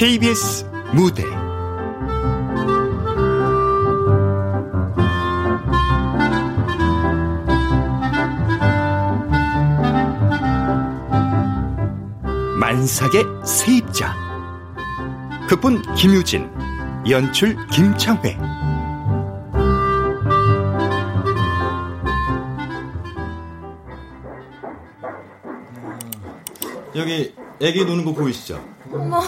KBS 무대 만삭의 세입자 극본 김유진 연출 김창회 여기 애기 노는 거 보이시죠? 어머.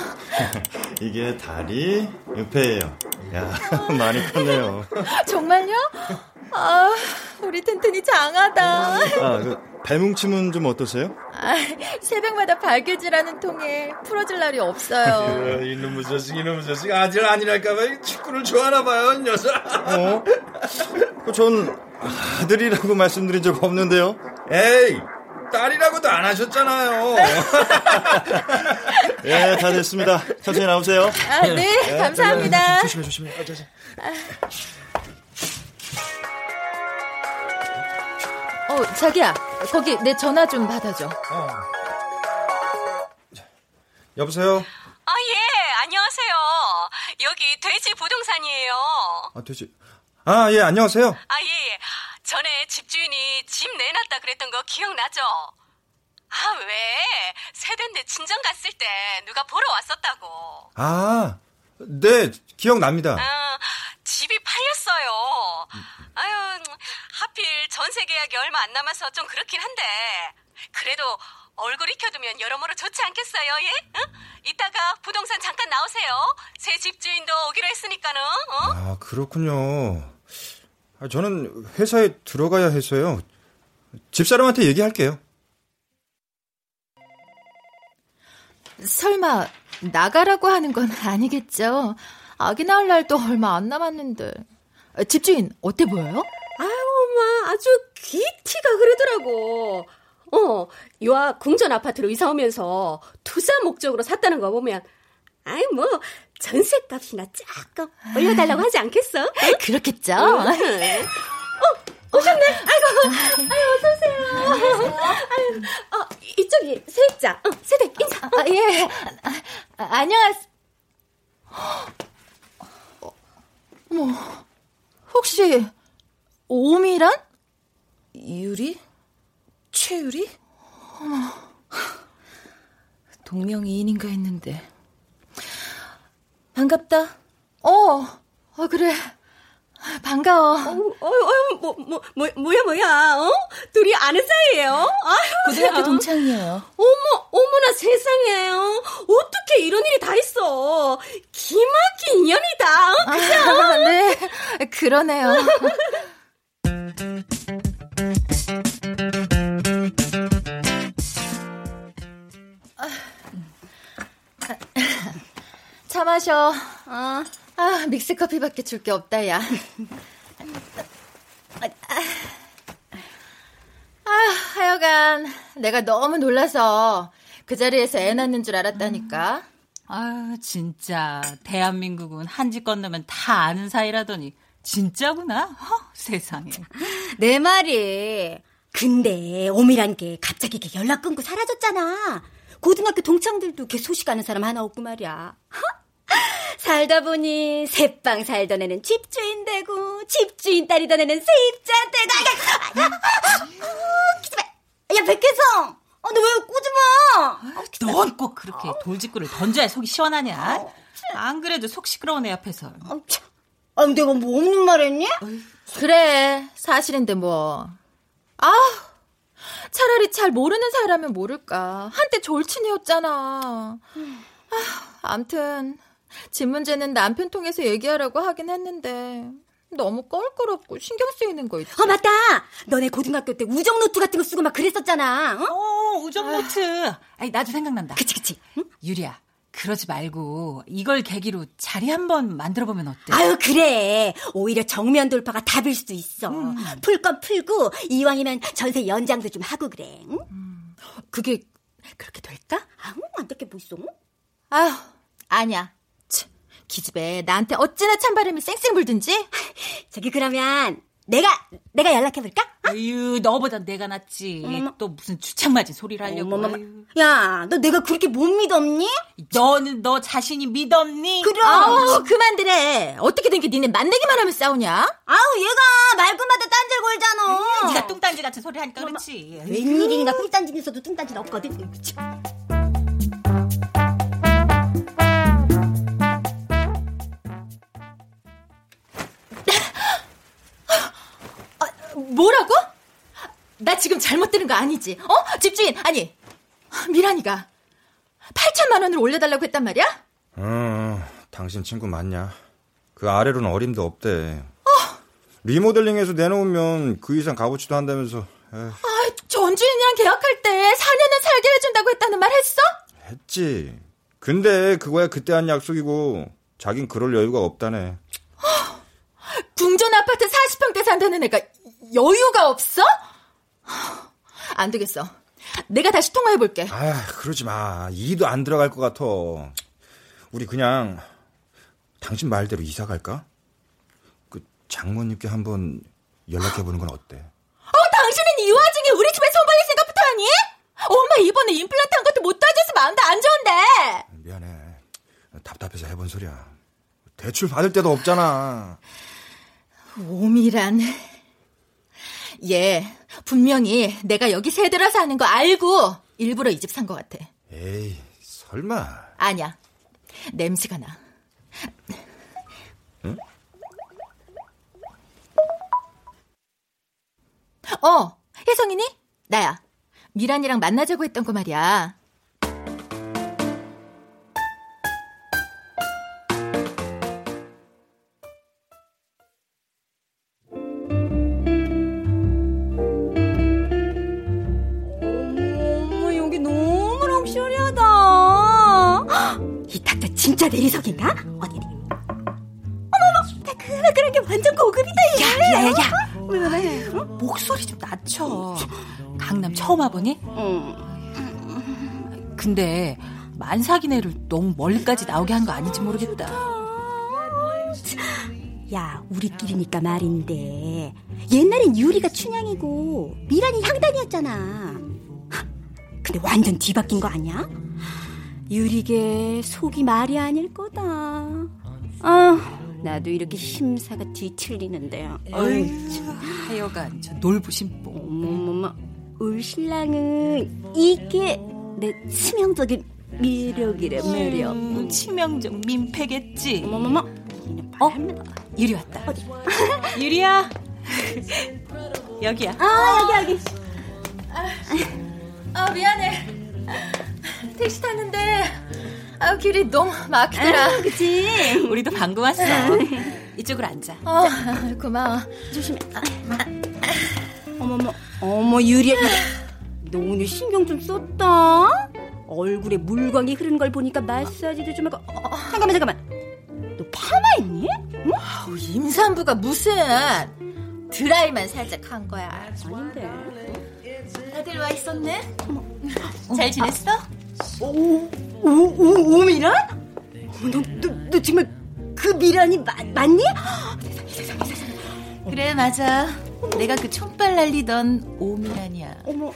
이게 다리, 옆에예요. 야, 많이 컸네요. 정말요? 아, 우리 튼튼이 장하다. 아, 그 배뭉침은 좀 어떠세요? 아, 새벽마다 발길질하는 통에 풀어줄 날이 없어요. 이 놈의 자식, 이놈의 자식. 아들 아니랄까봐 축구를 좋아하나 봐요, 녀석. 어? 그전 아들이라고 말씀드린 적 없는데요. 에이, 딸이라고도 안 하셨잖아요. 예, 다 됐습니다. 천천히 나오세요. 아, 네, 네 감사합니다. 조심해, 조심해. 아, 조심. 어, 자기야, 거기 내 전화 좀 받아줘. 어. 여보세요? 아, 예, 안녕하세요. 여기 돼지 부동산이에요. 아, 돼지. 아, 예, 안녕하세요. 아, 예, 예. 전에 집주인이 집 내놨다 그랬던 거 기억나죠? 아, 왜? 세대인데 친정 갔을 때 누가 보러 왔었다고. 아, 네, 기억납니다. 아, 집이 팔렸어요. 아유, 하필 전세 계약이 얼마 안 남아서 좀 그렇긴 한데. 그래도 얼굴 익혀두면 여러모로 좋지 않겠어요, 예? 응? 이따가 부동산 잠깐 나오세요. 새 집주인도 오기로 했으니까는, 어? 아, 그렇군요. 아, 저는 회사에 들어가야 해서요. 집사람한테 얘기할게요. 설마 나가라고 하는 건 아니겠죠? 아기 낳을 날도 얼마 안 남았는데. 집주인 어때 보여요? 아유, 엄마 아주 귀티가 그러더라고. 어, 요아 궁전 아파트로 이사 오면서 투자 목적으로 샀다는 거 보면 아이 뭐 전셋값이나 조금 올려달라고 하지 않겠어? 그렇겠죠. 어, 오셨네. 아이고, 아유 어서 오세요. 아유, 어, 이쪽이 세입자. 어, 세댁 인사. 아, 예. 아, 안녕하세요. 어머, 혹시 오미란? 유리? 최유리? 어머, 동명이인인가 했는데. 반갑다. 어, 어 그래. 반가워. 어, 어, 어, 뭐, 뭐, 뭐, 뭐야, 뭐야, 어? 둘이 아는 사이예요? 아유, 고등학교 동창이에요. 어머, 어머나 세상에. 어떻게 이런 일이 다 있어. 기막힌 인연이다, 어? 그죠? 아, 네, 그러네요. 마셔. 어. 아, 믹스 커피밖에 줄 게 없다, 야. 아, 하여간 내가 너무 놀라서 그 자리에서 애 낳는 줄 알았다니까. 아, 진짜 대한민국은 한지 건너면 다 아는 사이라더니 진짜구나. 허, 세상에. 내 말이. 근데 오미란 게 갑자기 연락 끊고 사라졌잖아. 고등학교 동창들도 걔 소식 아는 사람 하나 없고 말이야. 살다 보니 새빵 살던 애는 집주인 되고 집주인 딸이던 애는 세입자 되고. 야 백혜성. 아, 너왜 꼬집어 넌 꼭 그렇게 돌직구를 던져야 속이 시원하냐? 안 그래도 속 시끄러운 애 앞에서. 아, 내가 뭐 없는 말 했니? 그래 사실인데 뭐. 아, 차라리 잘 모르는 사람은 모를까. 한때 절친이었잖아. 아, 암튼 집 문제는 남편 통해서 얘기하라고 하긴 했는데 너무 껄끄럽고 신경 쓰이는 거 있지. 어 맞다. 너네 고등학교 때 우정 노트 같은 거 쓰고 막 그랬었잖아. 어, 어 우정 노트. 아니 나도 생각난다. 그치 그치. 응? 유리야. 그러지 말고 이걸 계기로 자리 한번 만들어 보면 어때? 아유 그래. 오히려 정면 돌파가 답일 수도 있어. 음. 풀건 풀고 이왕이면 전세 연장도 좀 하고 그래. 응? 음. 그게 그렇게 될까? 아우 안 될게 뭐 있어? 아휴 아니야. 기집애 나한테 어찌나 찬바람이 쌩쌩 불든지? 저기 그러면 내가 내가 연락해볼까? 아유, 너보다 내가 낫지. 어머머. 또 무슨 주책 맞은 소리를 하려고. 어머머머. 아유. 야, 너 내가 그렇게 못 믿었니? 너는 너 자신이 믿었니? 그럼. 아우, 그만들해. 어떻게 된 게 니네 만나기만 하면 싸우냐? 아우 얘가 말끝마다 딴질 걸잖아. 네가 뚱딴지 같은 소리 하니까 그렇지. 웬일인가 뚱딴지면서도 뚱딴지 없거든. 참. 뭐라고? 나 지금 잘못 들은 거 아니지? 어? 집주인, 아니, 미란이가 8천만 원을 올려달라고 했단 말이야? 어, 당신 친구 맞냐? 그 아래로는 어림도 없대. 리모델링해서 내놓으면 그 이상 값어치도 한다면서. 에휴, 아, 전주인이랑 계약할 때 4년은 살게 해준다고 했다는 말 했어? 했지. 근데 그거야 그때 한 약속이고 자긴 그럴 여유가 없다네. 궁전 아파트 40평대 산다는 애가 여유가 없어? 안 되겠어. 내가 다시 통화해 볼게. 아, 그러지 마. 이도 안 들어갈 것 같아. 우리 그냥 당신 말대로 이사 갈까? 그 장모님께 한번 연락해 보는 건 어때? 어, 당신은 이 와중에 우리 집에 손 벌릴 생각부터 하니? 엄마 이번에 임플란트 한 것도 못 도와줘서 마음도 안 좋은데. 미안해. 답답해서 해본 소리야. 대출 받을 데도 없잖아. 오미란. 얘 분명히 내가 여기 새 들어서 하는 거 알고 일부러 이 집 산 것 같아. 에이, 설마. 아니야. 냄새가 나. 어, 혜성이니? 나야. 미란이랑 만나자고 했던 거 말이야. 내리석인가? 어디 어디. 어머머, 나 그, 그런 게 완전 고급이다 얘. 야야 야. 왜, 왜, 왜? 목소리 좀 낮춰. 강남 처음 와보니? 응. 근데 만삭이네를 너무 멀리까지 나오게 한 거 아닌지 모르겠다. 야, 우리끼리니까 말인데 옛날엔 유리가 춘향이고 미란이 향단이었잖아. 근데 완전 뒤바뀐 거 아니야? 유리게 속이 말이 아닐 거다. 아, 나도 이렇게 심사가 뒤틀리는데. 어이, 참. 하여간 저 놀부심뽕. 어머머머, 울 신랑은 이게 내 치명적인 매력이래 매력. 음, 치명적 민폐겠지. 어머머머, 어? 유리 왔다. 유리야. 여기야. 아 여기 여기. 아, 미안해. 택시 탔는데, 아, 길이 너무 막히더라. 아, 그치. 우리도 방금 왔어. 이쪽으로 앉아. 어, 고마워. 조심해. 어머머, 어머 유리야, 너 오늘 신경 좀 썼다. 얼굴에 물광이 흐르는 걸 보니까 마사지도 좀 하고. 어, 어, 잠깐만 잠깐만. 너 파마했니? 응? 아우, 임산부가 무슨 드라이만 살짝 한 거야. 아닌데. 다들 와 있었네? 잘 지냈어? 오, 오, 오, 오 미란? 어머, 너, 너, 너 정말 그 미란이 마, 맞니? 그래, 맞아. 내가 그 촌발 날리던 오미란이야. 어머,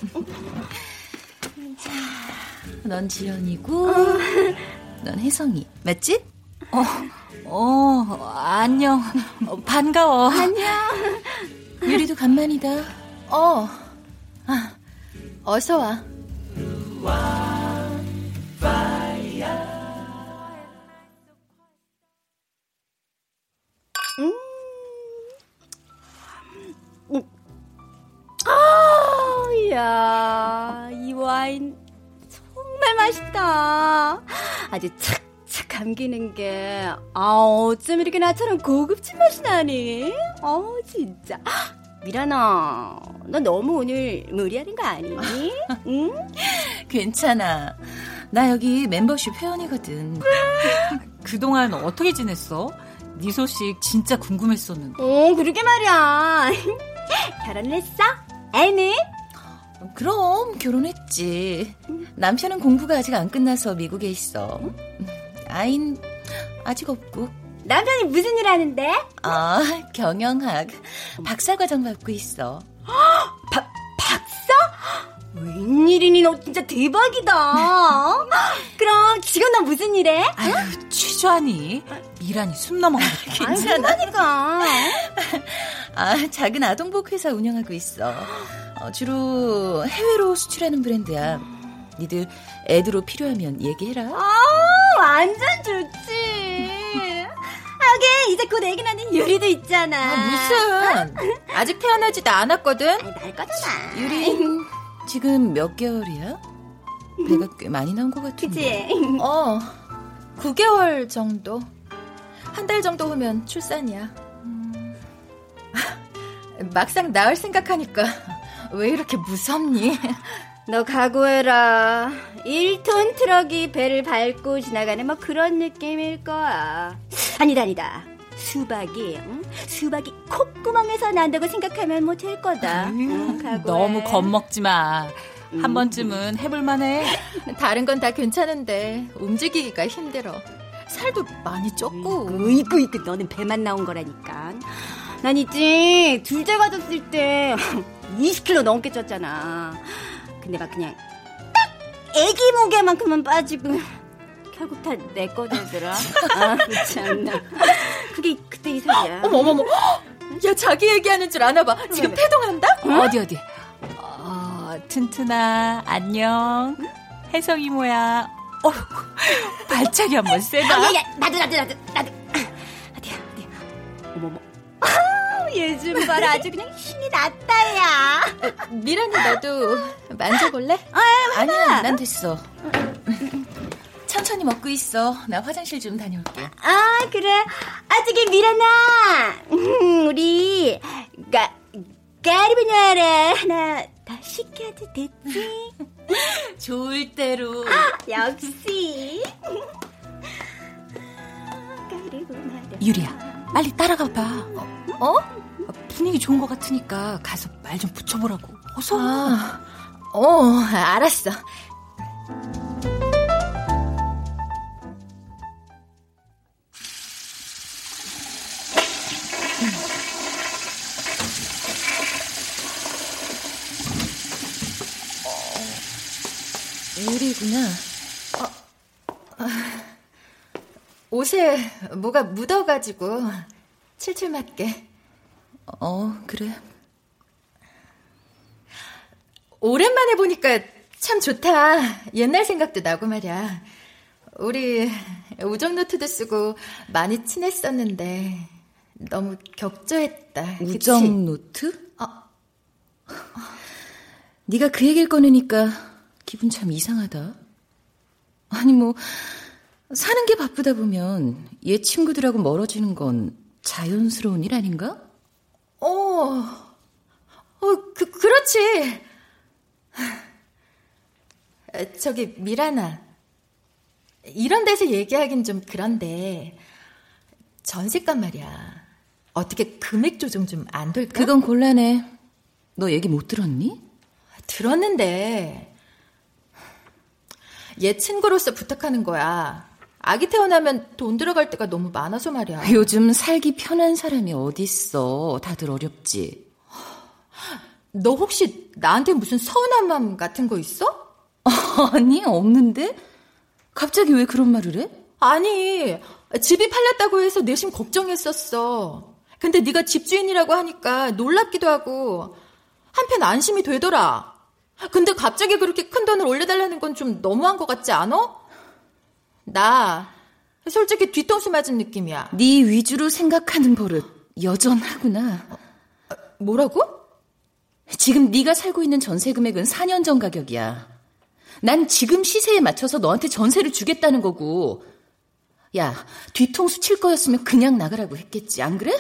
넌 지연이고, 넌 혜성이. 맞지? 어, 어, 안녕. 어, 반가워. 안녕. 유리도 간만이다. 어. 아, 어서 와. 아, 이야, 이 와인 정말 맛있다. 아주 착착 감기는 게, 아, 어쩜 이렇게 나처럼 고급진 맛이 나니? 어, 진짜. 미란아, 너 너무 오늘 무리하는 거 아니니? 응? 괜찮아. 나 여기 멤버십 회원이거든. 그동안 어떻게 지냈어? 네 소식 진짜 궁금했었는데. 어, 그러게 말이야. 결혼을 했어? 애는? 그럼 결혼했지. 남편은 공부가 아직 안 끝나서 미국에 있어. 아인 아직 없고. 남편이 무슨 일 하는데? 아, 경영학. 박사 과정 받고 있어. 박, 박사? 웬일이니 너 진짜 대박이다. 그럼 지금 너 무슨 일해? 아유, 취조하니. 미란이 숨 넘어가게. 괜찮다니까. 아, 작은 아동복 회사 운영하고 있어. 어, 주로 해외로 수출하는 브랜드야. 니들 애들로 필요하면 얘기해라. 아, 완전 좋지. 하긴 이제 곧 애기 낳는 유리도 있잖아. 아, 무슨? 아직 태어나지도 않았거든? 아니, 날 거잖아. 유리, 지금 몇 개월이야? 배가 꽤 많이 나온 것 같은데. 그치? 어, 9개월 정도. 한 달 정도 후면 출산이야. 음. 막상 낳을 생각하니까 왜 이렇게 무섭니? 너 각오해라. 1톤 트럭이 배를 밟고 지나가는 뭐 그런 느낌일 거야. 아니다, 아니다. 수박이, 응? 수박이 콧구멍에서 난다고 생각하면 뭐 될 거다. 응. 너무 겁먹지 마. 한 번쯤은 해볼만해. 다른 건 다 괜찮은데 움직이기가 힘들어. 살도 많이 쪘고. 으이구, 이구, 너는 배만 나온 거라니까. 난 있지, 둘째 가졌을 때 20kg 넘게 쪘잖아. 근데 막 그냥 딱 애기 무게만큼은 빠지고 결국 다 내 거들더라. 아, 참나. 그게 그때 이상이야. 어머머머. 야, 자기 얘기하는 줄 아나 봐. 지금 태동한다? 어디, 어디. 어, 튼튼아, 안녕. 혜성 이모야. 어휴, 발차기 한번 세다. 야, 야, 나도, 나도, 나도, 나도. 어디야, 어디야. 어머머. 아, 요즘 봐라. 아주 그냥 힘이 났다, 야. 미란이 너도 만져볼래? 아니야, 난 됐어. 천천히 먹고 있어. 나 화장실 좀 다녀올게. 아, 그래. 아, 저기, 미란아. 음, 우리, 가, 까리비냐라 하나 더 시켜도 됐지? 좋을 대로. 역시. 까리비냐라. 유리야, 빨리 따라가 봐. 어? 분위기 좋은 것 같으니까 가서 말 좀 붙여보라고. 어서. 아, 어, 알았어. 유리구나. 옷에 뭐가 묻어가지고 칠칠 맞게. 어, 그래. 오랜만에 보니까 참 좋다. 옛날 생각도 나고 말이야. 우리 우정 노트도 쓰고 많이 친했었는데 너무 격조했다. 그치? 우정 노트? 아. 네가 그 얘기를 꺼내니까 기분 참 이상하다. 아니 뭐 사는 게 바쁘다 보면 얘 친구들하고 멀어지는 건 자연스러운 일 아닌가? 어, 어, 그, 그렇지. 저기, 미라나. 이런 데서 얘기하긴 좀 그런데, 전세값 말이야. 어떻게 금액 조정 좀 안 될까? 그건 곤란해. 너 얘기 못 들었니? 들었는데, 얘 친구로서 부탁하는 거야. 아기 태어나면 돈 들어갈 때가 너무 많아서 말이야. 요즘 살기 편한 사람이 어딨어. 다들 어렵지. 너 혹시 나한테 무슨 서운한 마음 같은 거 있어? 아니, 없는데? 갑자기 왜 그런 말을 해? 아니, 집이 팔렸다고 해서 내심 걱정했었어. 근데 네가 집주인이라고 하니까 놀랍기도 하고 한편 안심이 되더라. 근데 갑자기 그렇게 큰 돈을 올려달라는 건 좀 너무한 것 같지 않아? 나 솔직히 뒤통수 맞은 느낌이야. 네 위주로 생각하는 버릇 여전하구나. 뭐라고? 지금 네가 살고 있는 전세 금액은 4년 전 가격이야. 난 지금 시세에 맞춰서 너한테 전세를 주겠다는 거고. 야, 뒤통수 칠 거였으면 그냥 나가라고 했겠지. 안 그래?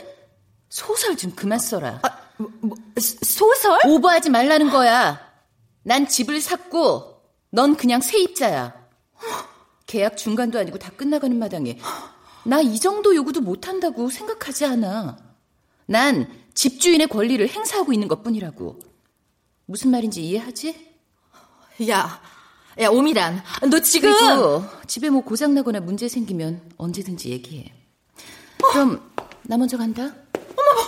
소설 좀 그만 써라. 아, 뭐, 뭐, 소설? 오버하지 말라는 거야. 난 집을 샀고 넌 그냥 세입자야. 계약 중간도 아니고 다 끝나가는 마당에 나 이 정도 요구도 못한다고 생각하지 않아. 난 집주인의 권리를 행사하고 있는 것뿐이라고. 무슨 말인지 이해하지? 야, 야 오미란, 너 지금 그리고 집에 뭐 고장 나거나 문제 생기면 언제든지 얘기해. 그럼 나 먼저 간다. 어머,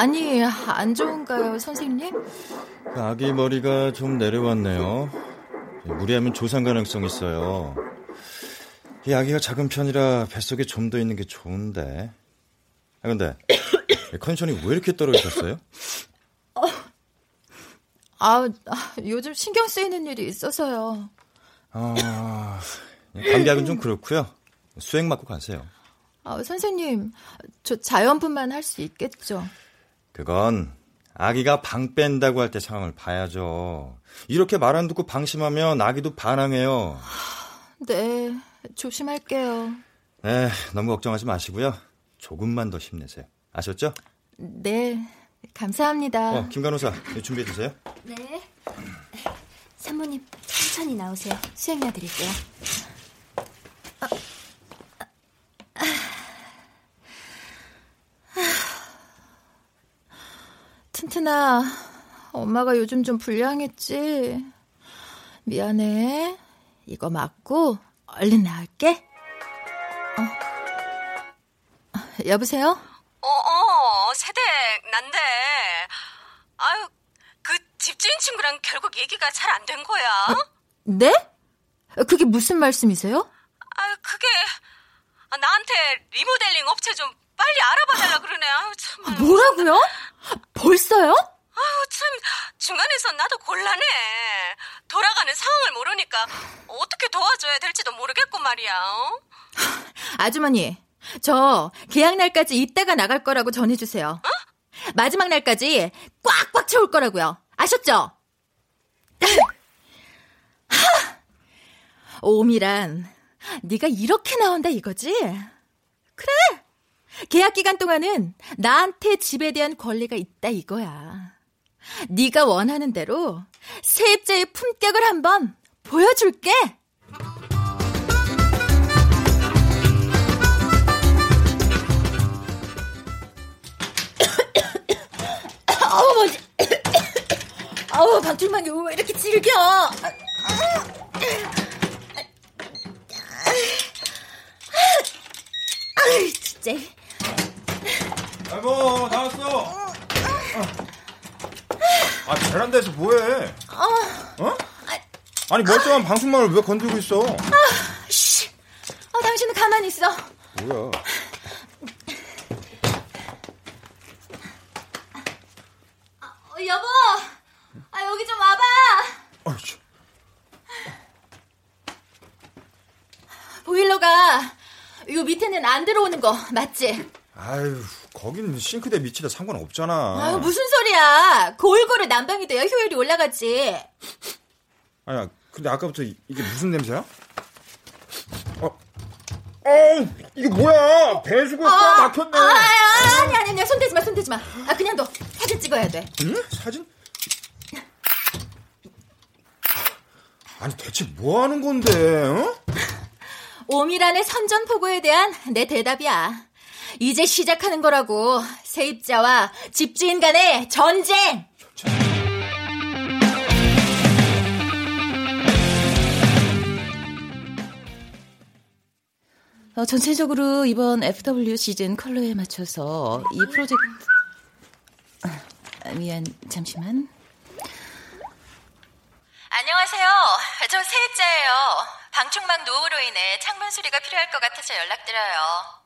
많이 안 좋은가요, 선생님? 아기 머리가 좀 내려왔네요. 무리하면 조상 가능성 있어요. 이 아기가 작은 편이라 뱃속에 좀 더 있는 게 좋은데. 아, 근데, 컨디션이 왜 이렇게 떨어지셨어요? 아, 아, 요즘 신경 쓰이는 일이 있어서요. 아, 감기약은 좀 그렇고요. 수액 맞고 가세요. 아, 선생님, 저 자연분만 할 수 있겠죠? 그건 아기가 방 뺀다고 할 때 상황을 봐야죠. 이렇게 말 안 듣고 방심하면 아기도 반항해요. 네, 조심할게요. 네, 너무 걱정하지 마시고요. 조금만 더 힘내세요. 아셨죠? 네, 감사합니다. 어, 김 간호사, 준비해 주세요. 네. 산모님, 천천히 나오세요. 수액 놔드릴게요. 튼튼아, 엄마가 요즘 좀 불량했지? 미안해. 이거 맞고 얼른 나올게. 어. 여보세요? 어, 어, 세댁, 난데. 아유, 그 집주인 친구랑 결국 얘기가 잘 안 된 거야. 네? 그게 무슨 말씀이세요? 아유, 그게, 아, 나한테 리모델링 업체 좀 빨리 알아봐 달라 그러네. 아유, 참. 아유. 뭐라고요? 벌써요? 아유, 참. 중간에서 나도 곤란해. 돌아가는 상황을 모르니까 어떻게 도와줘야 될지도 모르겠고 말이야. 어? 아주머니, 저 계약 날까지 이따가 나갈 거라고 전해주세요. 마지막 날까지 꽉꽉 채울 거라고요. 아셨죠? 하! 오미란, 네가 이렇게 나온다 이거지? 그래. 계약 기간 동안은 나한테 집에 대한 권리가 있다 이거야. 네가 원하는 대로 세입자의 품격을 한번 보여줄게. 아우 뭐지? 아우 방출망이 왜 이렇게 질겨? 아이 진짜. 여보, 나왔어. 아, 베란다에서 뭐해? 어? 아니, 멀쩡한 방송망을 왜 건들고 있어? 씨. 아 당신은 가만히 있어. 뭐야? 어, 여보. 아 여기 좀 와봐. 아이, 참. 보일러가 요 밑에는 안 들어오는 거 맞지? 아유, 거긴 싱크대 밑이라 상관없잖아. 아유 무슨 소리야? 골고루 난방이 돼야 효율이 올라가지. 아니야, 근데 아까부터 이- 이게 무슨 냄새야? 어, 어, 이게 뭐야? 배수구 꽉 막혔네. 아, 아, 아니 아니 아니 손 대지 마 손 대지 마. 아 그냥 너 사진 찍어야 돼. 응? 사진? 아니 대체 뭐 하는 건데? 어? 오미란의 선전포고에 대한 내 대답이야. 이제 시작하는 거라고 세입자와 집주인 간의 전쟁. 어, 전체적으로 이번 FW 시즌 컬러에 맞춰서 이 프로젝트 아, 미안 잠시만 안녕하세요. 저 세입자예요. 방충망 노후로 인해 창문 수리가 필요할 것 같아서 연락드려요.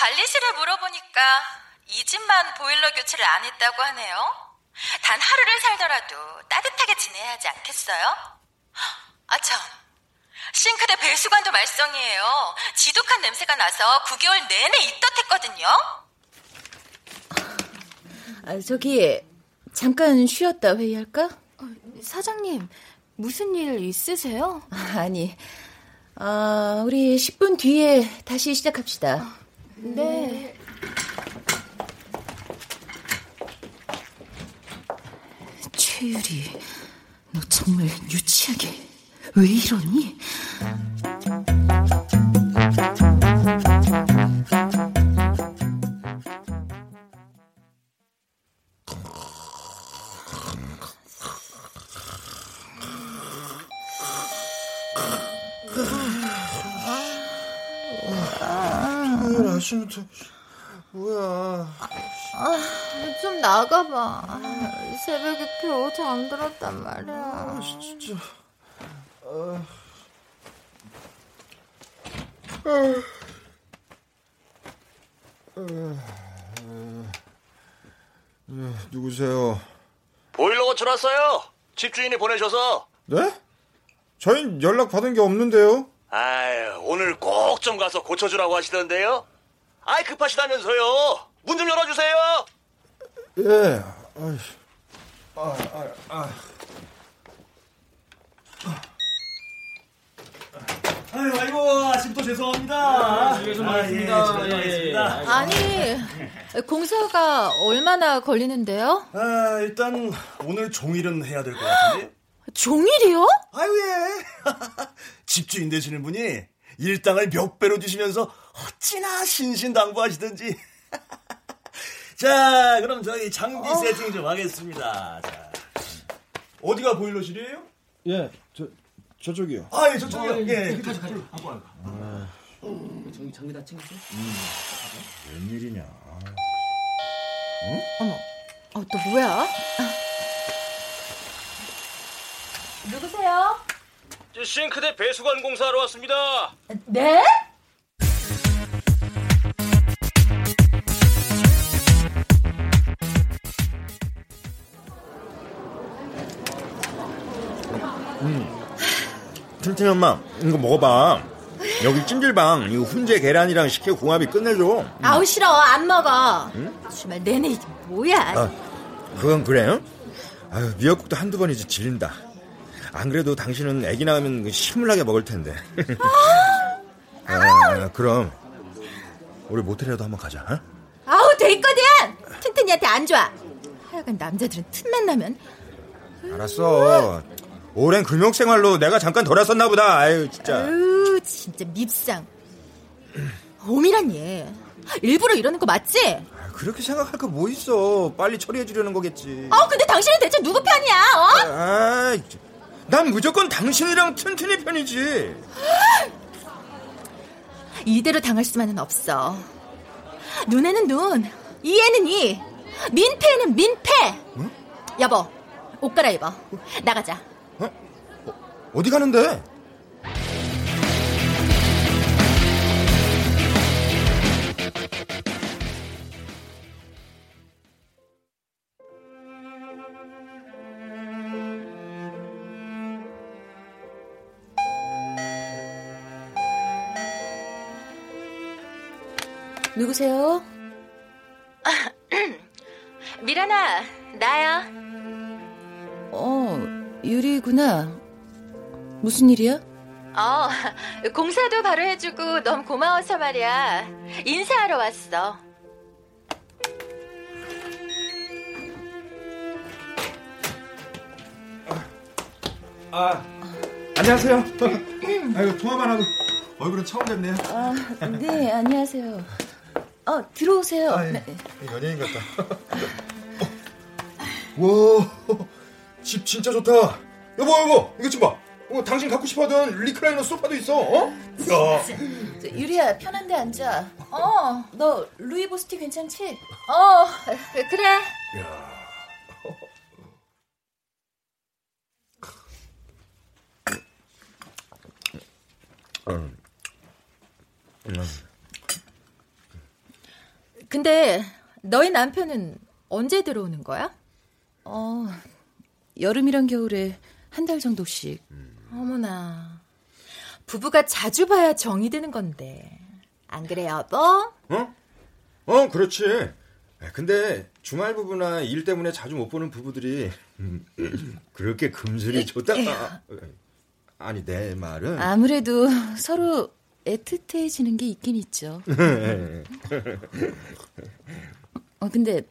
관리실에 물어보니까 이 집만 보일러 교체를 안 했다고 하네요. 단 하루를 살더라도 따뜻하게 지내야 하지 않겠어요? 아 참. 싱크대 배수관도 말썽이에요. 지독한 냄새가 나서 9개월 내내 입덧했거든요. 아, 저기 잠깐 쉬었다 회의할까? 사장님, 무슨 일 있으세요? 아, 아니 아, 우리 10분 뒤에 다시 시작합시다 네. 최유리 너 정말 유치하게 왜 이러니? 아침부터 뭐야? 아, 좀 나가봐. 새벽에 겨우 잠들었단 말이야. 아, 진짜. 아. 네, 누구세요? 보일러 고쳐놨어요. 집주인이 보내셔서. 네? 저희 연락 받은 게 없는데요. 아유, 오늘 꼭 좀 가서 고쳐주라고 하시던데요. 아이 급하시다면서요. 문 좀 열어주세요. 예. 아이, 아, 아, 아. 아유, 아이고, 아침부터 죄송합니다. 아, 좀 많습니다. 예, 예, 예. 아니, 공사가 얼마나 걸리는데요? 아, 일단 오늘 종일은 해야 될 것 같은데. 종일이요? 아유, 예. 집주인 되시는 분이 일당을 몇 배로 주시면서 어찌나 신신당부하시던지. 자, 그럼 저희 장비 어. 세팅 좀 하겠습니다. 자. 어디가 보일러실이에요? 예, 저, 저쪽이요. 아, 예, 저쪽이요. 어, 예, 예. 가자, 가자. 갖고 와. 아, 장비, 장비 다 챙겼어? 음. 웬일이냐. 응? 어머, 어, 또 뭐야? 누구세요? 싱크대 배수관 공사하러 왔습니다. 네? 음. 튼튼이 엄마, 이거 먹어봐. 여기 찜질방, 이거 훈제 계란이랑 식혜 궁합이 끝내줘. 아우, 싫어. 안 먹어. 응? 주말 내내 이게 뭐야? 아, 그건 그래. 아유, 미역국도 한두 번이지 질린다. 안 그래도 당신은 애기 낳으면 신물나게 먹을 텐데. 아, 아, 그럼 우리 모텔이라도 한번 가자. 어? 아우 됐거든. 튼튼이한테 안 좋아. 하여간 남자들은 틈만 나면. 알았어. 오랜 금욕 생활로 내가 잠깐 돌았었나 보다. 아유 진짜. 아유 진짜 밉상. 오미란 얘. 일부러 이러는 거 맞지? 그렇게 생각할 거 뭐 있어. 빨리 처리해 주려는 거겠지. 아 근데 당신은 대체 누구 편이야? 어? 아, 난 무조건 당신이랑 튼튼이 편이지. 이대로 당할 수만은 없어. 눈에는 눈, 이에는 이, 민폐에는 민폐. 응? 여보, 옷 갈아입어. 나가자. 어? 어디 가는데? 누구세요? 미란아, 나야. 어, 유리구나. 무슨 일이야? 어, 공사도 바로 해주고 너무 고마워서 말이야. 인사하러 왔어. 아, 아 안녕하세요. 아이고 통화만 하고 얼굴은 처음 뵙네요. 아, 네, 안녕하세요. 어, 들어오세요. 아, 예. 네. 연예인 같다. 와, 집 진짜 좋다. 여보, 여보, 이거 좀 봐. 어, 당신 갖고 싶어하던 리클라이너 소파도 있어. 어? 야. 유리야, 편한데 앉아. 어, 너 루이보스티 괜찮지? 어, 그래. 야. 음. 근데 너희 남편은 언제 들어오는 거야? 어, 여름이랑 겨울에 한 달 정도씩. 음. 어머나. 부부가 자주 봐야 정이 드는 건데. 안 그래, 여보? 어? 어, 그렇지. 근데 주말 부부나 일 때문에 자주 못 보는 부부들이 그렇게 금슬이 좋다. 아니, 내 말은. 아무래도 서로 애틋해지는 게 있긴 있죠. 어, 근데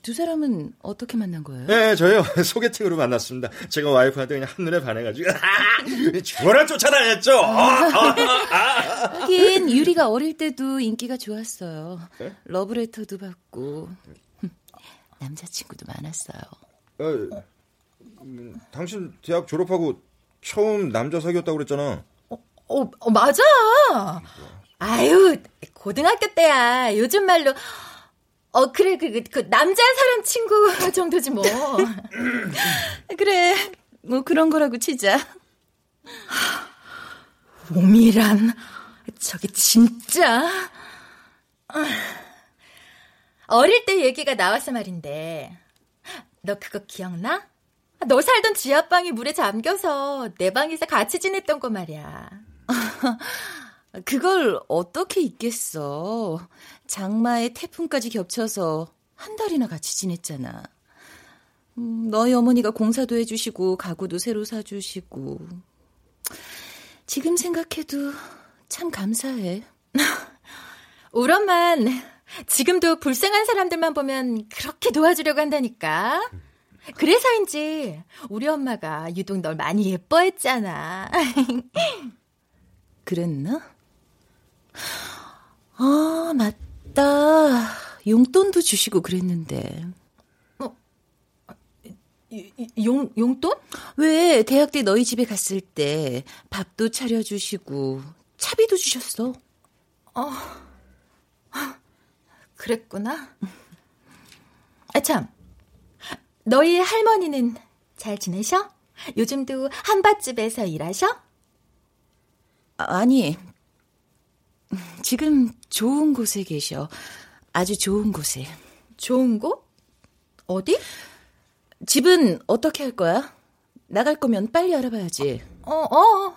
두 사람은 어떻게 만난 거예요? 네, 저요. 소개팅으로 만났습니다. 제가 와이프한테 그냥 한눈에 반해가지고, 죽어라 쫓아다녔죠! 하긴, 유리가 어릴 때도 인기가 좋았어요. 네? 러브레터도 받고, 남자친구도 많았어요. 어, 음, 당신 대학 졸업하고 처음 남자 사귀었다고 그랬잖아. 어, 어, 어 맞아! 아유, 고등학교 때야. 요즘 말로, 어, 그래, 그, 그, 그, 남자 사람 친구 정도지 뭐. 그래, 뭐 그런 거라고 치자. 몸이란, 저게 진짜. 어릴 때 얘기가 나와서 말인데, 너 그거 기억나? 너 살던 지하방이 물에 잠겨서 내 방에서 같이 지냈던 거 말이야. 그걸 어떻게 잊겠어. 장마에 태풍까지 겹쳐서 한 달이나 같이 지냈잖아. 음, 너희 어머니가 공사도 해주시고 가구도 새로 사주시고 지금 생각해도 참 감사해. 우리 엄만 지금도 불쌍한 사람들만 보면 그렇게 도와주려고 한다니까. 그래서인지 우리 엄마가 유독 널 많이 예뻐했잖아. 그랬나? 아, 맞다. 용돈도 주시고 그랬는데. 어, 용, 용돈? 왜 대학 때 너희 집에 갔을 때 밥도 차려주시고 차비도 주셨어. 어, 그랬구나. 아, 참. 너희 할머니는 잘 지내셔? 요즘도 한밭집에서 일하셔? 아, 아니, 지금 좋은 곳에 계셔. 아주 좋은 곳에. 좋은 곳? 어디? 집은 어떻게 할 거야? 나갈 거면 빨리 알아봐야지. 어, 어,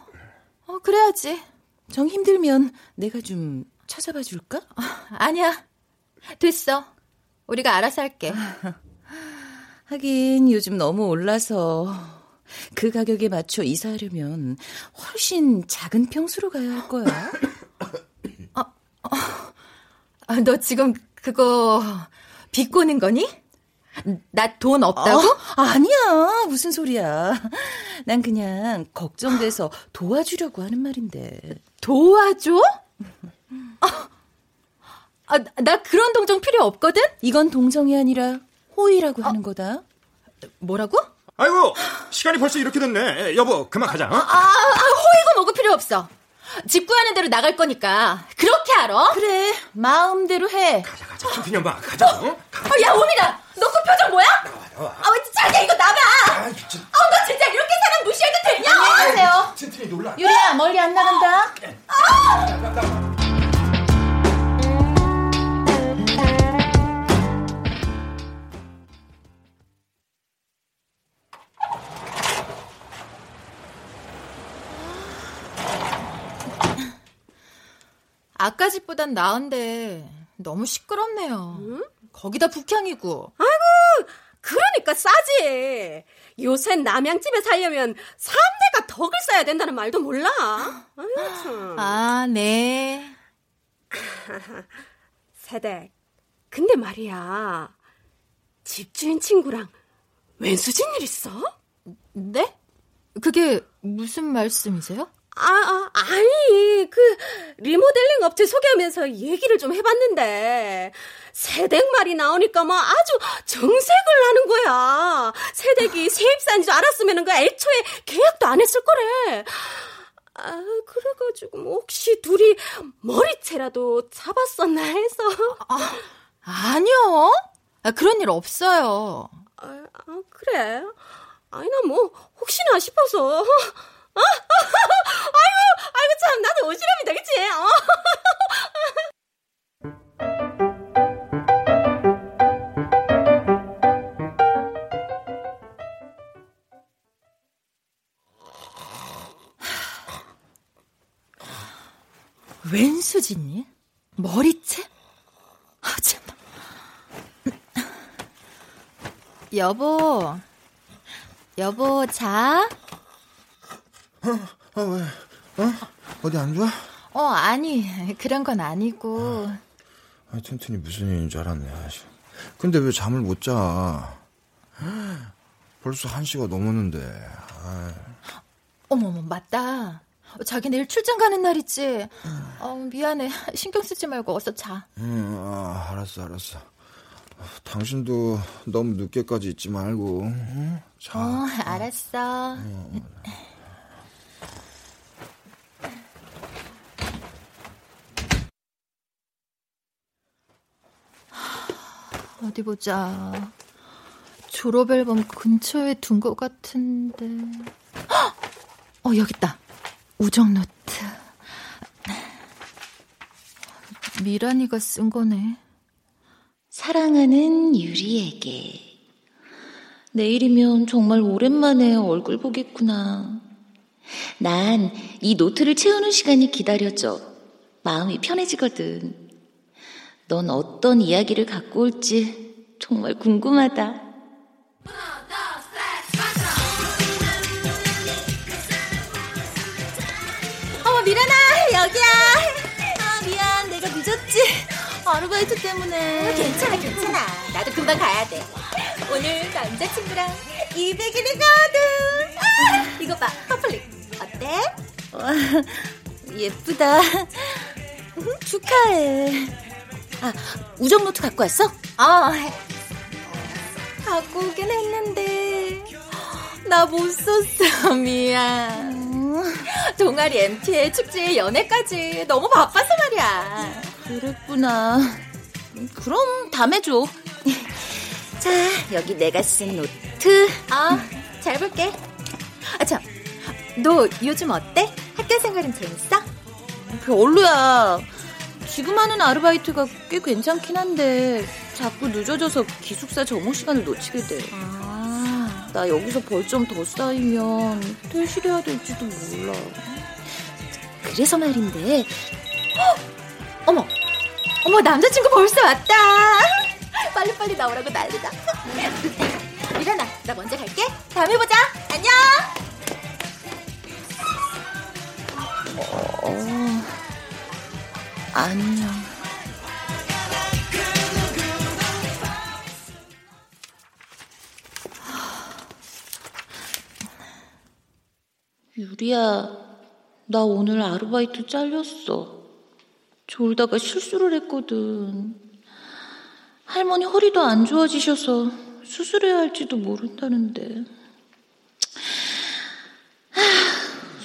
어, 그래야지. 정 힘들면 내가 좀 찾아봐 줄까? 어, 아니야. 됐어. 우리가 알아서 할게. 하긴 요즘 너무 올라서 그 가격에 맞춰 이사하려면 훨씬 작은 평수로 가야 할 거야. 아, 너 지금 그거 비꼬는 거니? 나 돈 없다고? 어? 아니야. 무슨 소리야. 난 그냥 걱정돼서 도와주려고 하는 말인데. 도와줘? 아, 아, 나 그런 동정 필요 없거든? 이건 동정이 아니라 호의라고 아, 하는 거다. 뭐라고? 아이고, 시간이 벌써 이렇게 됐네. 여보, 그만 가자. 어? 아, 아, 호의고 뭐고 필요 없어. 집 구하는 대로 나갈 거니까 그렇게 알아? 그래 마음대로 해 가자 가자 춘춘이 엄마 가자 어? 가자. 어, 야 오미라 너 그 표정 뭐야? 나와 나와 아왜 자기야 이거 나봐 아, 진... 어, 너 진짜 이렇게 사람 무시해도 되냐? 안녕하세요 춘춘이 놀라 유리야 멀리 안 나간다 아! 아 까 집보단 나은데 너무 시끄럽네요. 응? 거기다 북향이고. 아이고, 그러니까 싸지. 요새 남양집에 살려면 3대가 덕을 쌓아야 된다는 말도 몰라. 아유, 참. 아, 네. 세댁. 근데 말이야. 집주인 친구랑 웬수진 일 있어? 네? 그게 무슨 말씀이세요? 아, 아, 아니, 그, 리모델링 업체 소개하면서 얘기를 좀 해봤는데, 세댁 말이 나오니까 막 아주 정색을 하는 거야. 세댁이 세입사인 줄 알았으면 그 애초에 계약도 안 했을 거래. 아, 그래가지고, 뭐 혹시 둘이 머리채라도 잡았었나 해서. 아, 아니요. 아, 그런 일 없어요. 아, 아 그래? 아니, 나 뭐, 혹시나 싶어서. 어? 아이고, 아이고 참, 나도 오지랖이 되겠지. 어? 웬 수진이? 머리채? 아, 참. 여보, 여보, 자? 어, 어, 왜? 어? 어디 안 좋아? 어, 아니, 그런 건 아니고. 아, 튼튼이 무슨 일인 줄 알았네. 근데 왜 잠을 못 자? 벌써 한 시가 넘었는데. 아이. 어머머, 맞다. 자기 내일 출장 가는 날이지. 어, 미안해. 신경 쓰지 말고 어서 자. 응, 아, 알았어, 알았어. 당신도 너무 늦게까지 있지 말고. 응? 자. 어, 알았어. 응. 어디 보자. 졸업 앨범 근처에 둔 것 같은데. 어, 여기 있다. 우정 노트. 미란이가 쓴 거네. 사랑하는 유리에게. 내일이면 정말 오랜만에 얼굴 보겠구나. 난 이 노트를 채우는 시간이 기다려져. 마음이 편해지거든. 넌 어떤 이야기를 갖고 올지 정말 궁금하다. 어머, 미란아, 여기야. 아, 미안. 내가 늦었지. 아르바이트 때문에. 어, 괜찮아, 괜찮아. 나도 금방 가야 돼. 오늘 남자친구랑 200일이거든. 아, 이거 봐, 커플링. 어때? 와, 예쁘다. 축하해. 아, 우정 노트 갖고 왔어? 아, 갖고 오긴 했는데 나 못 썼어. 미안. 동아리 MT에 축제에 연애까지 너무 바빠서 말이야. 그랬구나. 그럼 다음에 줘. 자, 여기 내가 쓴 노트. 아, 잘 볼게. 아, 참. 너 요즘 어때? 학교 생활은 재밌어? 별로야. 지금 하는 아르바이트가 꽤 괜찮긴 한데 자꾸 늦어져서 기숙사 점호 시간을 놓치게 돼. 아. 나 여기서 벌좀더 쌓이면 퇴실해야 될지도 몰라. 그래서 말인데. 헉! 어머, 어머 남자친구 벌써 왔다. 빨리 빨리 나오라고 난리다. 미란아, 나 먼저 갈게. 다음에 보자. 안녕. 어, 안녕. 유리야, 나 오늘 아르바이트 잘렸어. 졸다가 실수를 했거든. 할머니 허리도 안 좋아지셔서 수술해야 할지도 모른다는데. 하,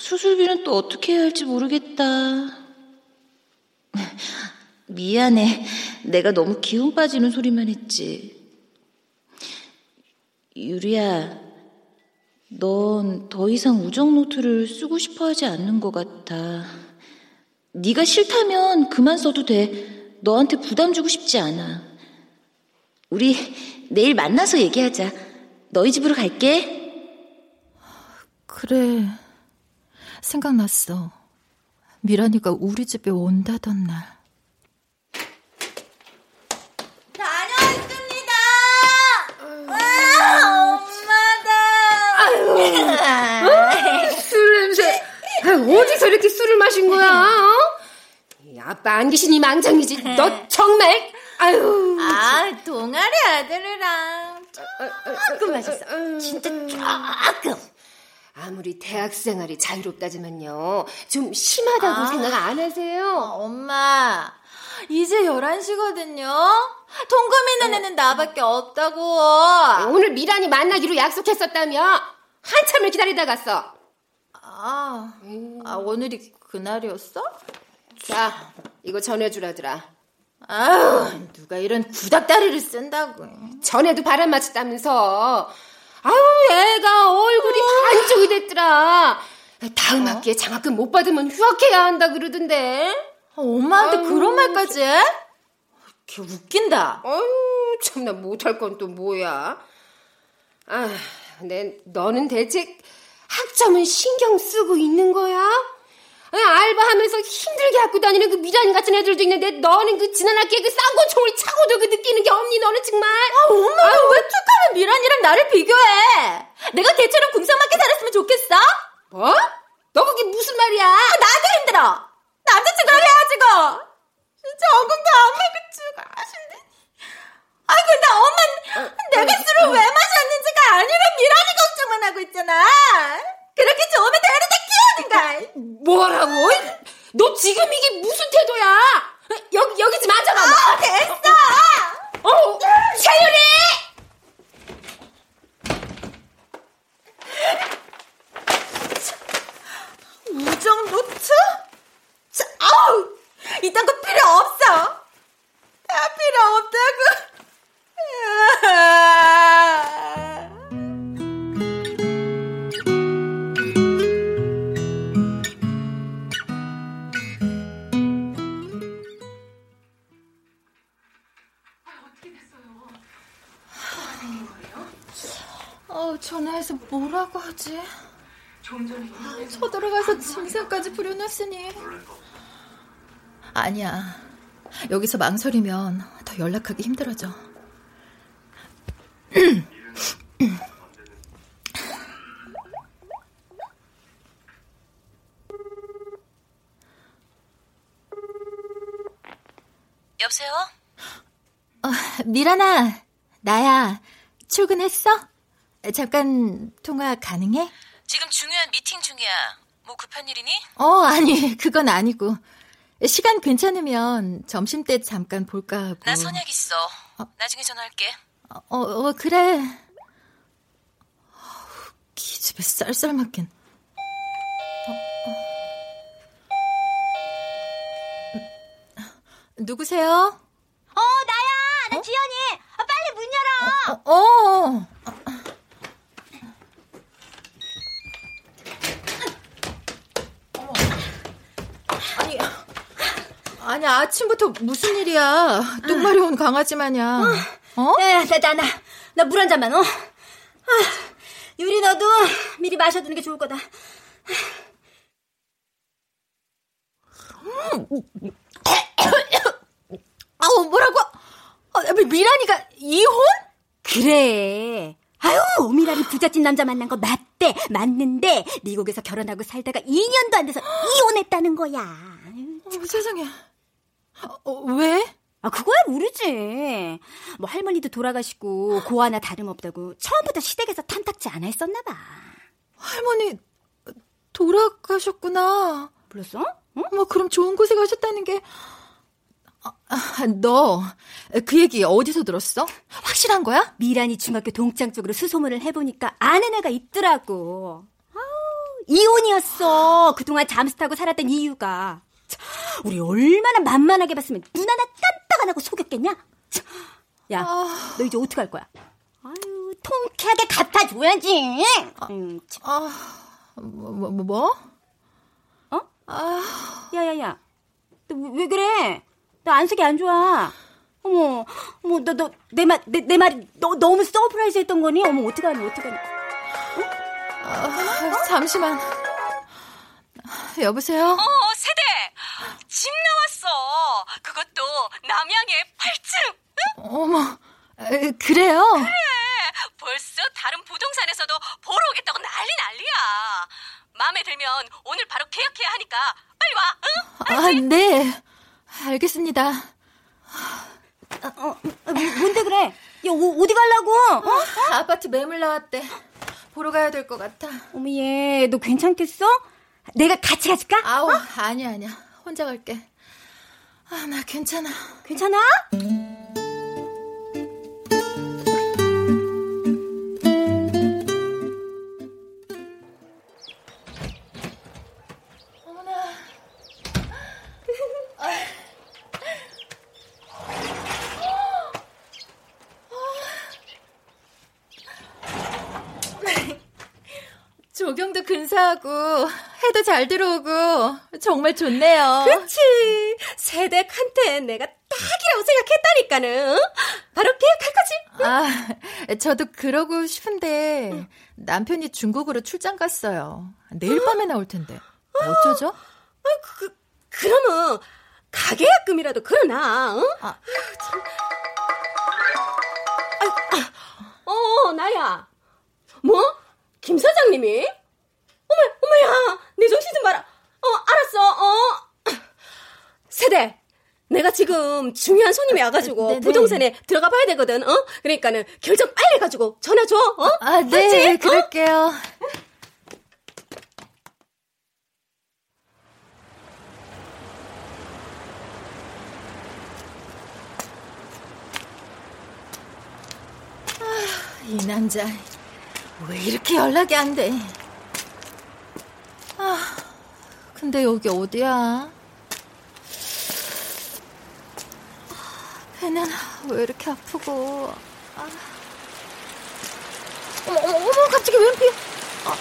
수술비는 또 어떻게 해야 할지 모르겠다. 미안해. 내가 너무 기운 빠지는 소리만 했지. 유리야, 넌 더 이상 우정 노트를 쓰고 싶어 하지 않는 것 같아. 네가 싫다면 그만 써도 돼. 너한테 부담 주고 싶지 않아. 우리 내일 만나서 얘기하자. 너희 집으로 갈게. 그래. 생각났어. 미란이가 우리 집에 온다던 날. 다녀왔습니다. 와, 엄마다. 어? 술 냄새. 어디서 이렇게 술을 마신 거야? 어? 아빠 안 계시니 망정이지. 너 정말. 아유. 아, 동아리 아들이랑 조금 마셨어. 진짜 조금. 아무리 대학 생활이 자유롭다지만요. 좀 심하다고 아. 생각 안 하세요? 엄마, 이제 11시거든요? 통금 있는 애는 나밖에 없다고. 오늘 미란이 만나기로 약속했었다며. 한참을 기다리다 갔어. 아, 아 오늘이 그날이었어? 자, 이거 전해주라더라. 아유, 누가 이런 구닥다리를 쓴다고. 전에도 바람 맞췄다면서. 아유, 애가 얼굴이 반쪽이 됐더라. 다음 학기에 장학금 못 받으면 휴학해야 한다 그러던데. 엄마한테 아유, 그런 말까지 해? 걔 웃긴다. 아유, 참나 못할 건 또 뭐야. 아, 내 너는 대체 학점은 신경 쓰고 있는 거야? 알바하면서 힘들게 갖고 다니는 그 미란 같은 애들도 있는데 너는 그 지난 학기에 그싼 권총을 차고도 그 느끼는 게 없니 너는 정말? 아, 엄마 왜 툭하면 미란이랑 나를 비교해? 내가 걔처럼 궁상맞게 살았으면 좋겠어? 뭐? 너 그게 무슨 말이야? 아, 나도 힘들어. 남자친구랑 헤어지고. 진짜 어금도 안 먹고 죽어. 아신데. 아, 근데 내가 술을 왜 마셨는지가 아니라 미란이 걱정만 하고 있잖아. 그렇게 좋으면 데려다 키우든가. 뭐라고? 너 지금 이게 무슨 태도야? 여기 여기 좀 앉아봐. 아, 됐어. 어, 세윤이. 우정 노트? 자, 아우, 이딴 거 필요 없어. 다 필요 없다고. 전화해서 뭐라고 하지? 좀 전에 서들어가서 증상까지 부려놨으니 아니야 여기서 망설이면 더 연락하기 힘들어져 여보세요? 어, 미란아 나야 출근했어? 잠깐 통화 가능해? 지금 중요한 미팅 중이야. 뭐 급한 일이니? 어, 아니, 그건 아니고. 시간 괜찮으면 점심 때 잠깐 볼까 하고. 나 선약 있어. 나중에 전화할게. 어, 어, 그래. 기집애 쌀쌀 맞긴. 어, 어. 누구세요? 어, 나야! 나 지연이! 아, 빨리 문 열어! 어, 어. 아니, 아니, 아침부터 무슨 일이야. 똥 마려운 강아지 마냥. 어? 에, 나, 나, 나, 나 물 한 잔만, 어? 아, 유리 너도 미리 마셔두는 게 좋을 거다. 아우, 뭐라고? 어, 미란이가 이혼? 그래. 아유, 오미라리 부잣집 남자 만난 거 맞대. 맞는데, 미국에서 결혼하고 살다가 2년도 안 돼서 이혼했다는 거야. 어, 세상에. 어, 왜? 아, 그거야 모르지. 뭐 할머니도 돌아가시고 고아나 다름없다고 처음부터 시댁에서 탐탁지 않아 했었나 봐. 할머니 돌아가셨구나. 몰랐어? 응? 뭐 그럼 좋은 곳에 가셨다는 게 아, 아, 너 그 얘기 어디서 들었어? 확실한 거야? 미란이 중학교 동창 쪽으로 수소문을 해보니까 아는 애가 있더라고. 아우, 이혼이었어. 그동안 잠수 타고 살았던 이유가. 우리 얼마나 만만하게 봤으면 눈 하나 깜빡 안 하고 속였겠냐? 야, 아... 너 이제 어떡할 거야? 아유, 통쾌하게 갚아줘야지. 음, 아, 뭐, 뭐, 뭐? 어? 아, 야야야, 너 왜 그래? 나 안색이 안 좋아. 어머, 어머, 너, 너, 내 말, 내, 내 말이 너, 너무 surprise 했던 거니? 어머, 어떡하니, 어떡하니. 어? 아, 잠시만. 여보세요? 어! 그것도 남향의 8층! 응? 어머, 그래요? 그래! 벌써 다른 부동산에서도 보러 오겠다고 난리 난리야! 마음에 들면 오늘 바로 계약해야 하니까 빨리 와, 응? 알지? 아, 네. 알겠습니다. 어, 어, 뭔데 그래? 야, 어, 디 가려고? 어? 아파트 매물 나왔대. 보러 가야 될 것 같아. 어머, 얘, 너 괜찮겠어? 내가 같이 가줄까? 아우, 어? 아니야, 아니야. 혼자 갈게. 아, 나 괜찮아. 괜찮아? 어머나. 조경도 근사하고 해도 잘 들어오고 정말 좋네요. 그치. 세댁한테 내가 딱이라고 생각했다니까는. 바로 계약할 거지. 아, 저도 그러고 싶은데 남편이 중국으로 출장 갔어요. 내일 밤에 나올 텐데. 어쩌죠? 아, 그, 그러면 가계약금이라도 걸어놔. 응? 아, 참. 아, 어, 나야. 뭐? 김 사장님이? 어머, 어머야, 내 정신 좀 봐라. 어, 알았어, 어. 세대, 내가 지금 중요한 손님이 와가지고 네네. 부동산에 들어가 봐야 되거든. 어? 그러니까는 결정 빨리 해가지고 전화 줘. 어? 아, 네, 알지? 어? 그럴게요. 아, 이 남자 왜 이렇게 연락이 안 돼? 아, 근데 여기 어디야? 배는 왜 이렇게 아프고? 아. 어머, 어머, 어머, 갑자기 웬 피? 아,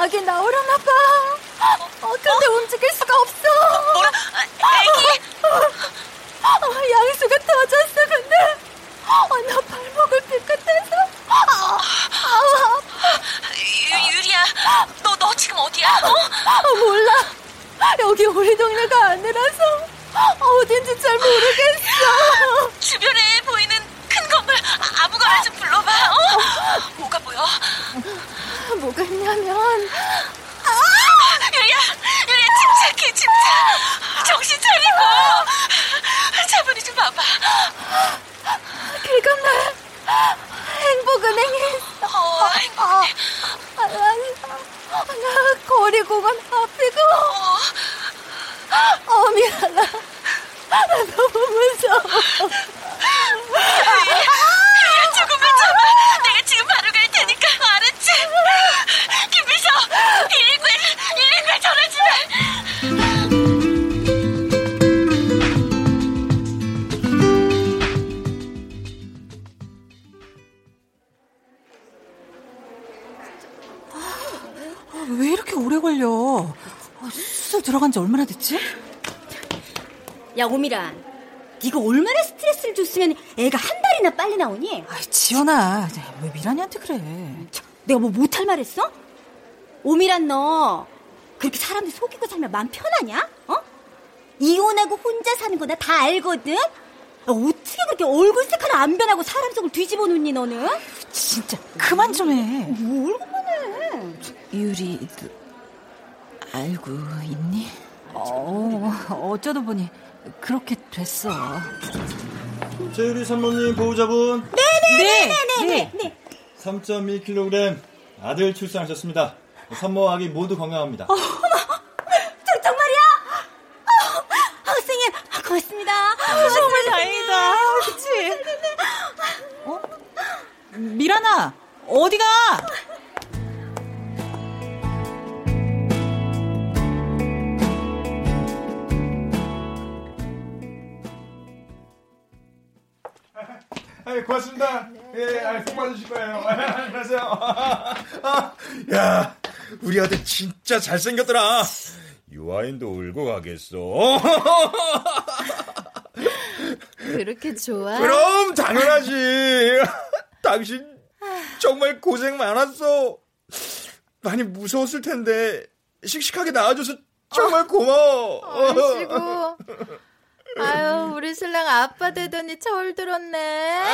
아기 나오려나 봐. 어, 근데 움직일 수가 없어. 뭐라? 아기? 어, 양수가 터졌어, 근데. 어, 나 발목을 삐끗해서. 아, 아, 유, 유리야, 너, 너 지금 어디야? 어? 아, 몰라. 여기 우리 동네가 아니라 아, 수술 들어간 지 얼마나 됐지? 야 오미란, 네가 얼마나 스트레스를 줬으면 애가 한 달이나 빨리 나오니? 아, 지연아, 왜 미란이한테 그래? 내가 뭐 못할 말 했어? 오미란 너 그렇게 사람들 속이고 살면 마음 편하냐? 어? 이혼하고 혼자 사는 거나 다 알거든? 야, 어떻게 그렇게 얼굴색 하나 안 변하고 사람 속을 뒤집어 놓니 너는? 진짜 그만 좀 해. 뭘 그만해? 유리도 알고 있니? 어, 어쩌다 보니 그렇게 됐어. 최유리 산모님 보호자분 네네네네네. 네. 3.1kg 아들 출산하셨습니다. 산모 아기 모두 건강합니다. 저, 정말이야? 어, 어, 선생님 고맙습니다. 정말 다행이다. 그치? 어? 미란아, 어디가? 아이, 고맙습니다. 예, 아, 복 받으실 거예요. 안녕하세요. 아, 야, 우리 아들 진짜 잘생겼더라. 유아인도 울고 가겠어. 그렇게 좋아? 그럼 당연하지. 당신 정말 고생 많았어. 많이 무서웠을 텐데 씩씩하게 나와줘서 정말 고마워. 아이고. 우리 신랑 아빠 되더니 철 들었네.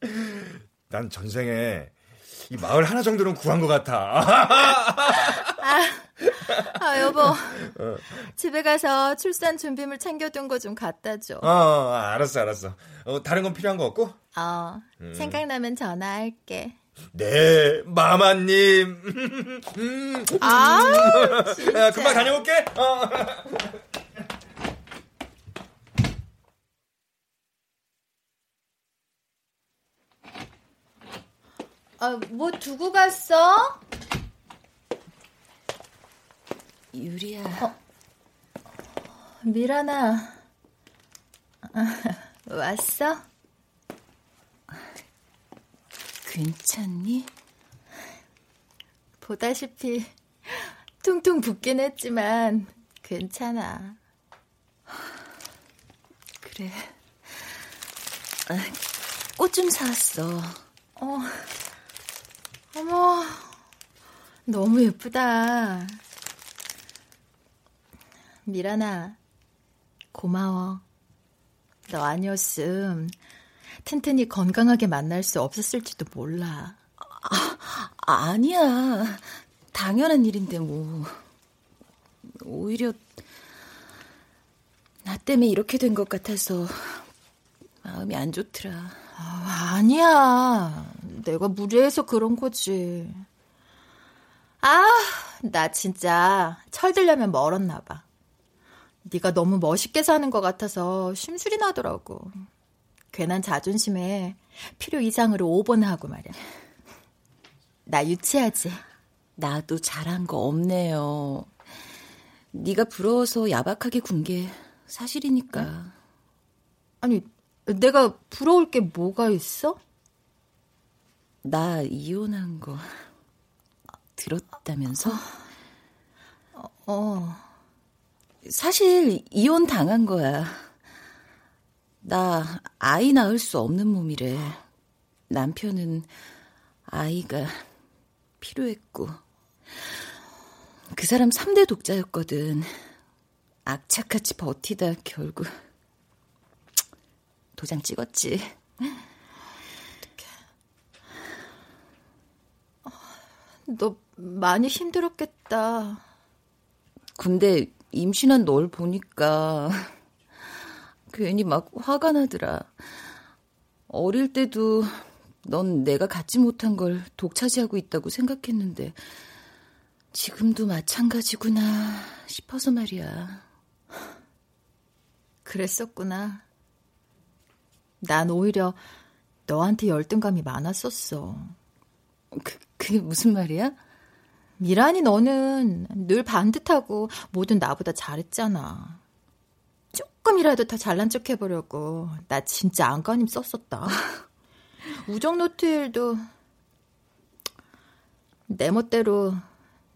난 전생에 이 마을 하나 정도는 구한 것 같아. 아, 아, 여보. 집에 가서 출산 준비물 챙겨둔 거 좀 갖다 줘. 어, 알았어, 알았어. 어, 다른 건 필요한 거 없고? 어, 음. 생각나면 전화할게. 네, 마마님. 음. 아우, 야, 금방 다녀올게. 어. 아, 뭐 두고 갔어? 유리야. 어, 미란아. 아, 왔어? 괜찮니? 보다시피 퉁퉁 붓긴 했지만 괜찮아. 그래. 꽃 좀 사왔어. 어, 어머, 너무 예쁘다. 미란아, 고마워. 너 아니었음. 튼튼히 건강하게 만날 수 없었을지도 몰라. 아, 아니야. 당연한 일인데, 뭐. 오히려, 나 때문에 이렇게 된 것 같아서, 마음이 안 좋더라. 아, 아니야. 내가 무리해서 그런 거지. 아, 나 진짜 철들려면 멀었나 봐. 네가 너무 멋있게 사는 것 같아서 심술이 나더라고. 괜한 자존심에 필요 이상으로 오버하고 말이야. 나 유치하지? 나도 잘한 거 없네요. 네가 부러워서 야박하게 군 게 사실이니까. 아니, 내가 부러울 게 뭐가 있어? 나 이혼한 거 들었다면서? 어. 어. 사실 이혼 당한 거야. 나 아이 낳을 수 없는 몸이래. 남편은 아이가 필요했고. 그 사람 3대 독자였거든. 악착같이 버티다 결국 도장 찍었지. 너 많이 힘들었겠다. 근데 임신한 널 보니까 괜히 막 화가 나더라. 어릴 때도 넌 내가 갖지 못한 걸 독차지하고 있다고 생각했는데 지금도 마찬가지구나 싶어서 말이야. 그랬었구나. 난 오히려 너한테 열등감이 많았었어. 그, 그게 무슨 말이야? 미란이 너는 늘 반듯하고 뭐든 나보다 잘했잖아. 조금이라도 더 잘난 척 해보려고 나 진짜 안간힘 썼었다. 우정 노트 일도 내 멋대로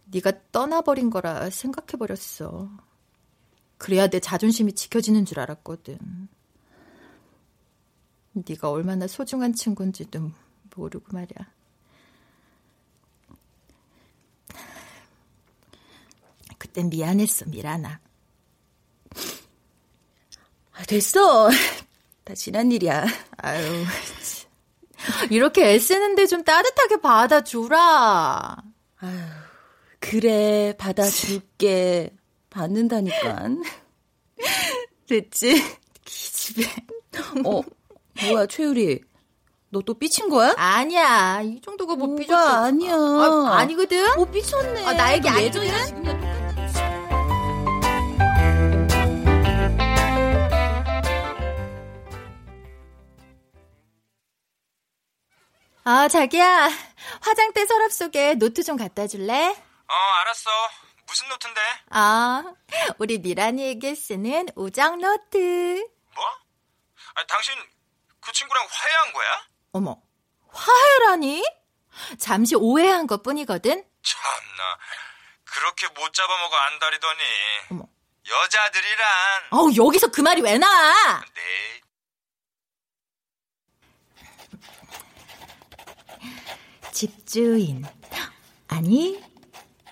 네가 떠나버린 거라 생각해버렸어. 그래야 내 자존심이 지켜지는 줄 알았거든. 네가 얼마나 소중한 친구인지도 모르고 말이야. 그땐 미안했어, 미란아. 아, 됐어. 다 지난 일이야. 아유, 이렇게 애쓰는데 좀 따뜻하게 받아주라. 아유, 그래, 받아줄게. 받는다니까. 됐지? 기집애. 어, 뭐야, 최유리. 너 또 삐친 거야? 아니야. 이 정도가 뭐 삐졌어. 아니야. 아, 아니거든? 뭐 삐쳤네. 아, 나에게 예전이랑 아, 자기야. 화장대 서랍 속에 노트 좀 갖다 줄래? 어, 알았어. 무슨 노트인데? 아, 우리 미란이에게 쓰는 우정 노트. 뭐? 아니, 당신 그 친구랑 화해한 거야? 어머, 화해라니? 잠시 오해한 것 뿐이거든? 참나. 그렇게 못 잡아먹어 안달이더니. 어머. 여자들이란. 어우, 여기서 그 말이 왜 나와? 네. 집주인. 아니,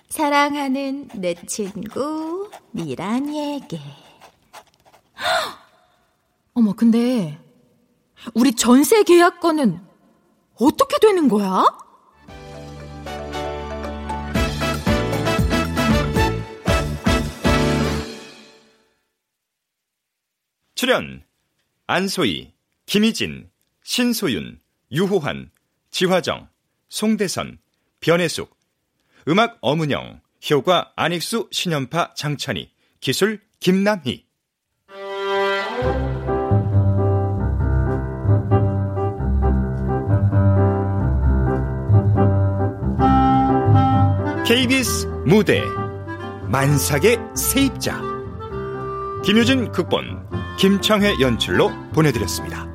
사랑하는 내 친구 미란이에게. 어머, 근데 우리 전세 계약권은 어떻게 되는 거야? 출연 안소희, 김희진, 신소윤, 유호환, 지화정, 송대선, 변혜숙, 음악 어문영, 효과 안익수, 신연파, 장찬희, 기술 김남희. KBS 무대 만삭의 세입자 김효진 극본 김창회 연출로 보내드렸습니다.